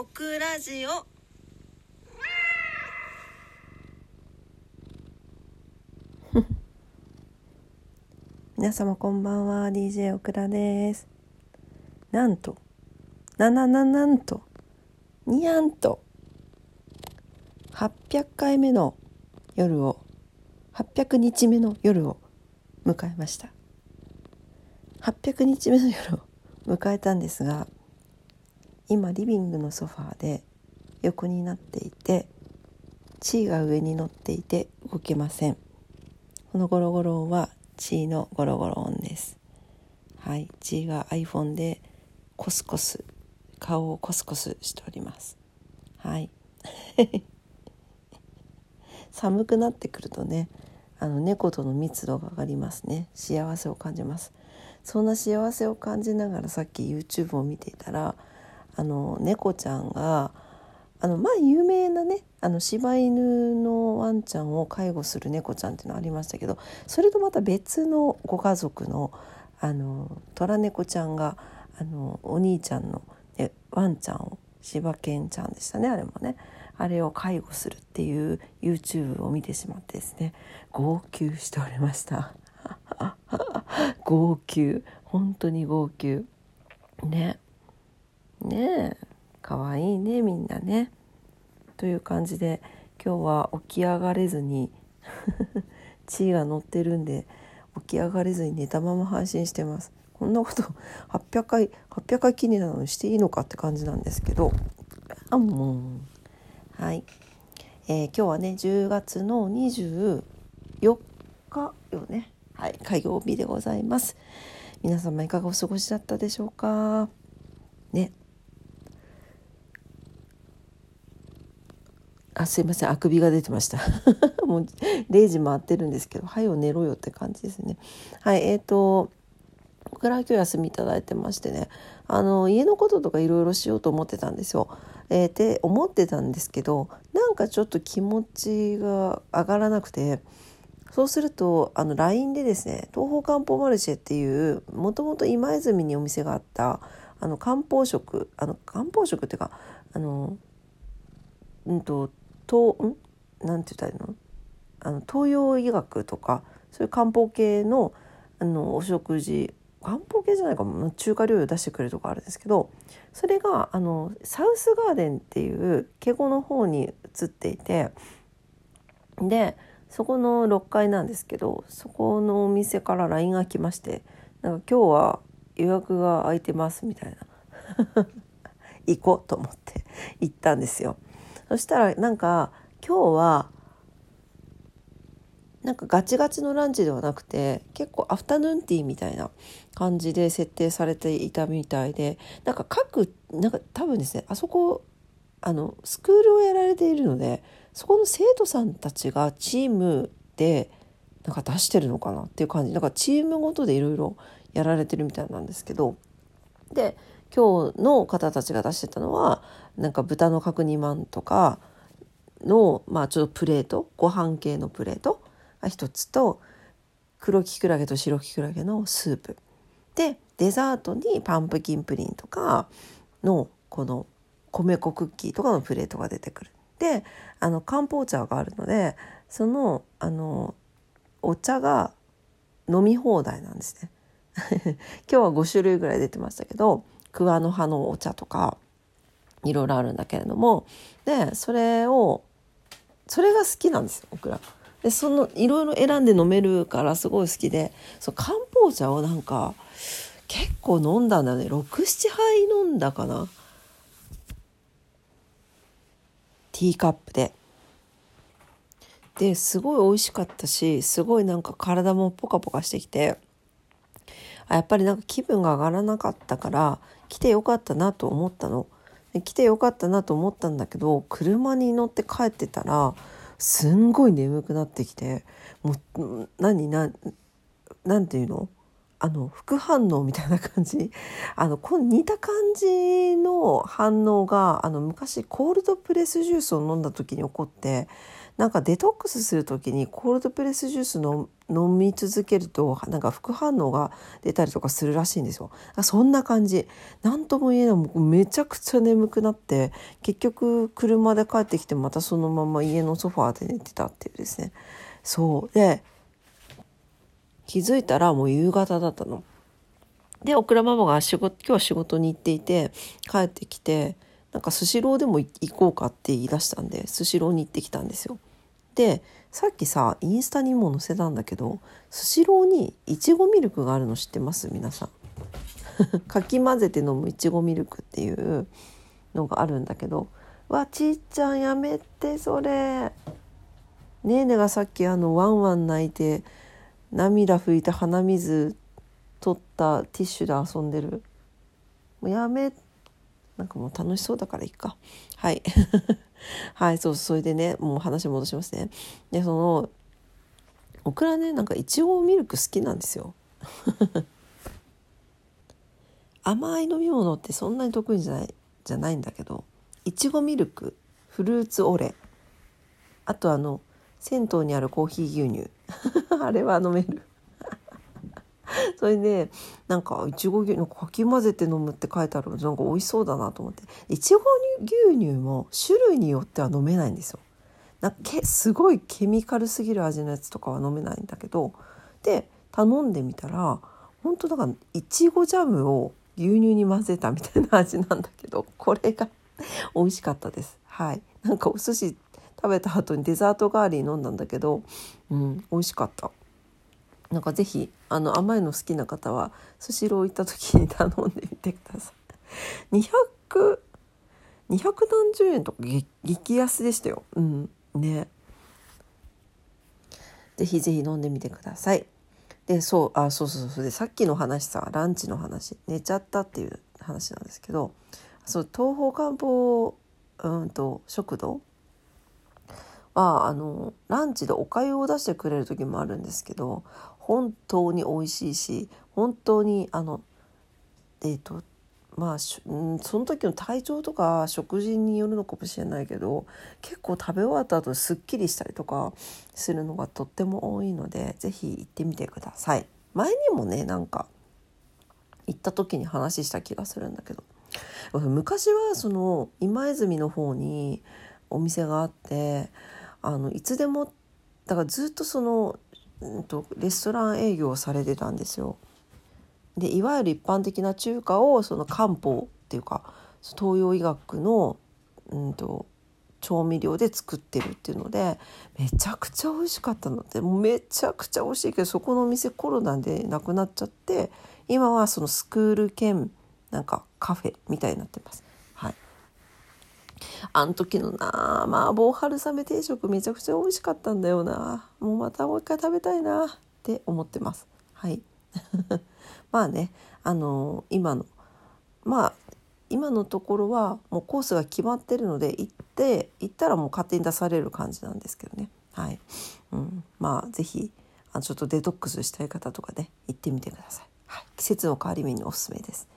オクラジオ。皆様こんばんは DJ オクラです。なんとななななんとにゃんと800回目の夜を800日目の夜を迎えました。800日目の夜を迎えたんですが今リビングのソファーで横になっていて地位が上に乗っていて動けません。このゴロゴロ音は地位のゴロゴロ音です。はい地位が iPhone でコスコス顔をコスコスしております。はい。寒くなってくるとねあの猫との密度が上がりますね。幸せを感じます。そんな幸せを感じながらさっき YouTube を見ていたらあの猫ちゃんがあのまあ有名なねあの柴犬のワンちゃんを介護する猫ちゃんっていうのありましたけどそれとまた別のご家族のあの虎猫ちゃんがあのお兄ちゃんの、ね、ワンちゃんを柴犬ちゃんでしたねあれもね。あれを介護するっていう YouTube を見てしまってですね。号泣しておりました。号泣。本当に号泣。ね。ねえかわいいねみんなね。という感じで今日は起き上がれずに 地位が乗ってるんで起き上がれずに寝たまま配信してます。こんなこと800回800回記念なのにしていいのかって感じなんですけど。あもうはい、えー、今日はね10月の24日よね。はい火曜日でございます。皆様いかがお過ごしだったでしょうか。ね。あすいません。あくびが出てました。もう0時回ってるんですけど「はよ寝ろよ」って感じですね。はいえっ、ー、と僕から今日休みいただいてましてねあの家のこととかいろいろしようと思ってたんですよ。えー、って思ってたんですけどなんかちょっと気持ちが上がらなくてそうするとあの LINE でですね東方漢方マルシェっていうもともと今泉にお店があったあの漢方食あの漢方食っていうかあのうんととんなんて言ったらいいのあの東洋医学とかそういう漢方系のあのお食事漢方系じゃないかも中華料理を出してくれるとこあるんですけどそれがあのサウスガーデンっていう敬語の方に移っていてでそこの6階なんですけどそこのお店から LINE が来ましてなんか今日は予約が空いてますみたいな 行こうと思って行ったんですよ。そしたらなんか今日はなんかガチガチのランチではなくて結構アフタヌーンティーみたいな感じで設定されていたみたいでなんか各なんか多分ですねあそこあのスクールをやられているのでそこの生徒さんたちがチームでなんか出してるのかなっていう感じ。なんかチームごとでいろいろやられてるみたいなんですけど。で今日の方たちが出してたのはなんか豚の角煮まんとかのまあちょっとプレートご飯系のプレートが一つと黒きくらげと白きくらげのスープでデザートにパンプキンプリンとかのこの米粉クッキーとかのプレートが出てくる。であの漢方茶があるのでそのあのお茶が飲み放題なんですね。今日は5種類ぐらい出てましたけど桑の葉のお茶とかいろいろあるんだけれども。でそれをそれが好きなんですよオクラ。でそのいろいろ選んで飲めるからすごい好きで。そう漢方茶をなんか結構飲んだんだね。67杯飲んだかな。ティーカップで。ですごい美味しかったしすごいなんか体もポカポカしてきて。あやっぱりなんか気分が上がらなかったから来てよかったなと思ったの。来てよかったなと思ったんだけど車に乗って帰ってたらすんごい眠くなってきてもう何ななんていうの？あの副反応みたいな感じ？あのこ似た感じの反応があの昔コールドプレスジュースを飲んだ時に起こってなんかデトックスする時にコールドプレスジュースの飲み続けるとなんか副反応が出たりとかするらしいんですよ。そんな感じ。何とも言えない。もうめちゃくちゃ眠くなって結局車で帰ってきてまたそのまま家のソファーで寝てたっていうですね。そう。で気づいたらもう夕方だったの。で、オクラママが仕事、今日は仕事に行っていて、帰ってきて、なんかスシローでも行こうかって言い出したんで、スシローに行ってきたんですよ。で、さっきさ、インスタにも載せたんだけど、スシローにいちごミルクがあるの知ってます？皆さん。かき混ぜて飲むいちごミルクっていうのがあるんだけど、わ、ちっちゃんやめて、それ。ねえねがさっきあのワンワン泣いて涙拭いて鼻水取ったティッシュで遊んでるもうやめなんかもう楽しそうだからいいか。はい。はいそうそれでねもう話戻しますね。でそのオクラねなんかいちごミルク好きなんですよ。甘い飲み物ってそんなに得意じゃないじゃないんだけどいちごミルクフルーツオレ。あとあの銭湯にあるコーヒー牛乳。あれは飲める。それでなんかいちご牛乳かき混ぜて飲むって書いてあるのなんか美味しそうだなと思って。いちご牛乳も種類によっては飲めないんですよ。なけすごいケミカルすぎる味のやつとかは飲めないんだけど。で頼んでみたら本当だからいちごジャムを牛乳に混ぜたみたいな味なんだけど これが 美味しかったです。はい。なんかお寿司食べた後にデザート代わりに飲んだんだけど、うん、美味しかった。なんか是非あの甘いの好きな方はスシロー行った時に頼んでみてください。200 200何十円とか激安でしたよ。うん、ね。ぜひぜひ飲んでみてください。で、そう、あ、そうそうそう。で、さっきの話さ、ランチの話、寝ちゃったっていう話なんですけど、そう、東方漢方、うんと、食堂はあのランチでおかゆを出してくれる時もあるんですけど本当に美味しいし本当にあのえっ、ー、とまあその時の体調とか食事によるのかもしれないけど結構食べ終わった後すっきりしたりとかするのがとっても多いので是非行ってみてください。前にもねなんか行った時に話した気がするんだけど昔はその今泉の方にお店があってあのいつでもだからずっとその、うんと、レストラン営業をされてたんですよ。でいわゆる一般的な中華をその漢方っていうか東洋医学の、うんと、調味料で作ってるっていうのでめちゃくちゃ美味しかったのでもうめちゃくちゃ美味しいけどそこのお店コロナでなくなっちゃって今はそのスクール兼なんかカフェみたいになってます。あん時のな麻婆春雨定食めちゃくちゃ美味しかったんだよな。もうまたもう一回食べたいなって思ってます。はい。まあねあの今のまあ今のところはもうコースが決まってるので行って行ったらもう勝手に出される感じなんですけどね。はい、うん、まあ是非ちょっとデトックスしたい方とかね行ってみてください、はい、季節の変わり目におすすめです。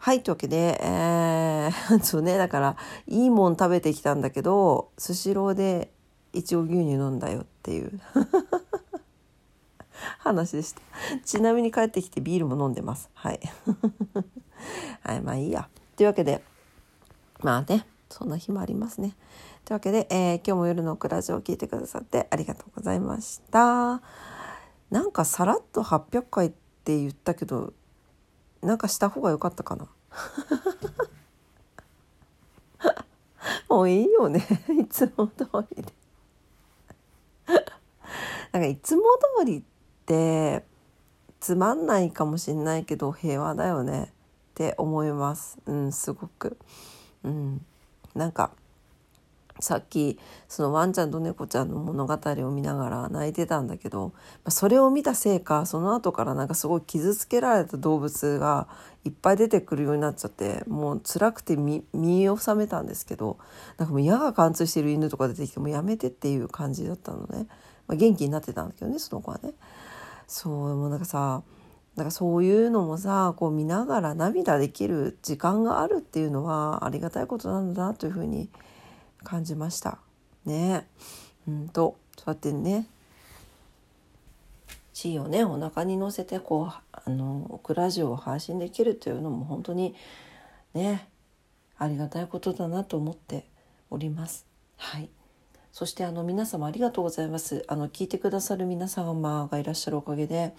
はい、というわけで、えー、そうね、だから、いいもん食べてきたんだけど、スシローでいちご牛乳飲んだよっていう 話でした。ちなみに帰ってきてビールも飲んでます。はい。はい、まあいいや。というわけで、まあね、そんな日もありますね。というわけで、えー、今日も夜のクラジオを聞いてくださってありがとうございました。なんかさらっと800回って言ったけど、なんかした方が良かったかな。もういいよね。いつも通りで。なんかいつも通りってつまんないかもしんないけど平和だよねって思います。うんすごく。うん。なんかさっきそのワンちゃんと猫ちゃんの物語を見ながら泣いてたんだけどそれを見たせいかその後からなんかすごい傷つけられた動物がいっぱい出てくるようになっちゃってもう辛くて見収めたんですけどなんかもう矢が貫通してる犬とか出てきてもうやめてっていう感じだったのね、まあ、元気になってたんだけどねその子はね。そうもうなんかさなんかそういうのもさこう見ながら涙できる時間があるっていうのはありがたいことなんだなというふうに感じましたね。うんとそうやってね地位をねお腹に乗せてこうあのオクラジオを配信できるというのも本当にねありがたいことだなと思っております。はいそしてあの皆様ありがとうございます。あの聞いてくださる皆様がいらっしゃるおかげで、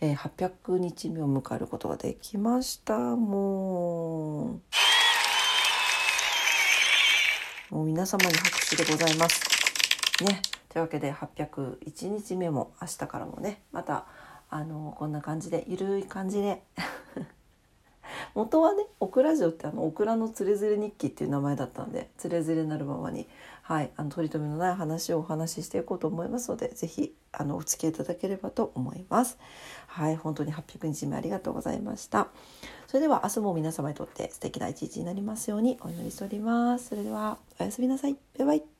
えー、800日目を迎えることができました。もう。もう皆様に拍手でございます。ね。というわけで801日目も明日からもねまたあのこんな感じでゆるい感じで元はね「オクラジオ」ってあのオクラのつれづれ日記っていう名前だったんでつれづれなるままに、はい、あの取り留めのない話をお話ししていこうと思いますので是非お付き合いいただければと思います。はい本当に800日目ありがとうございました。それでは明日も皆様にとって素敵な一日になりますようにお祈りしております。それではおやすみなさい。バイバイ。